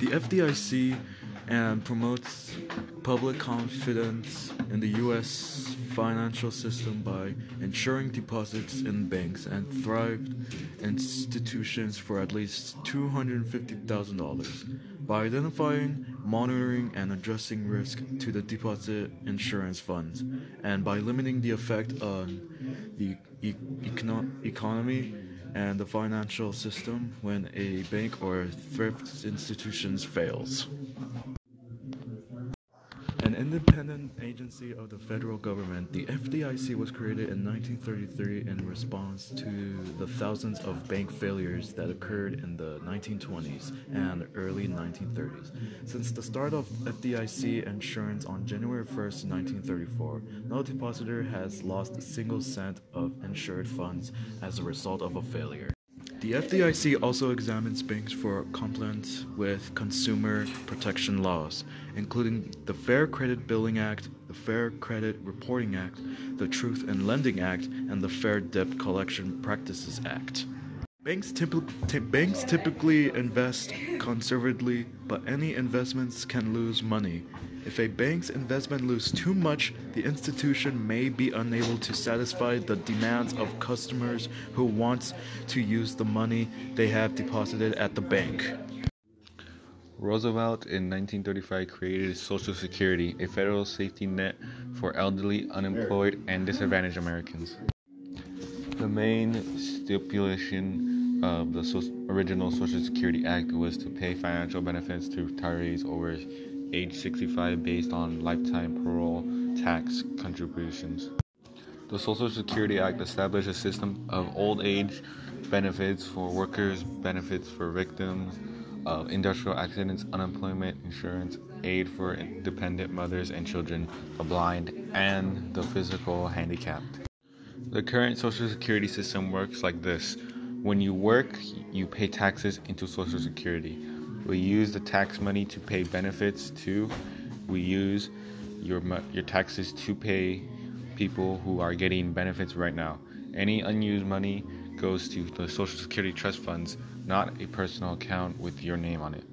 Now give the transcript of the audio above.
The FDIC and promotes public confidence in the U.S. financial system by ensuring deposits in banks and thrift institutions for at least $250,000 by identifying, monitoring, and addressing risk to the deposit insurance funds, and by limiting the effect on the e- econo- economy and the financial system when a bank or thrift institution fails. Independent agency of the federal government, the FDIC was created in 1933 in response to the thousands of bank failures that occurred in the 1920s and early 1930s. Since the start of FDIC insurance on January 1st, 1934, no depositor has lost a single cent of insured funds as a result of a failure. The FDIC also examines banks for compliance with consumer protection laws, including the Fair Credit Billing Act, the Fair Credit Reporting Act, the Truth in Lending Act, and the Fair Debt Collection Practices Act. Banks, typ- banks typically invest conservatively, but any investments can lose money. If a bank's investment loses too much, the institution may be unable to satisfy the demands of customers who want to use the money they have deposited at the bank. Roosevelt in 1935 created Social Security, a federal safety net for elderly, unemployed, and disadvantaged Americans. The main stipulation of the so- original Social Security Act was to pay financial benefits to retirees over age 65 based on lifetime payroll tax contributions. The Social Security Act established a system of old age benefits for workers, benefits for victims of industrial accidents, unemployment insurance, aid for dependent mothers and children, the blind, and the physical handicapped. The current Social Security system works like this when you work, you pay taxes into Social Security. We use the tax money to pay benefits too. We use your your taxes to pay people who are getting benefits right now. Any unused money goes to the Social Security trust funds, not a personal account with your name on it.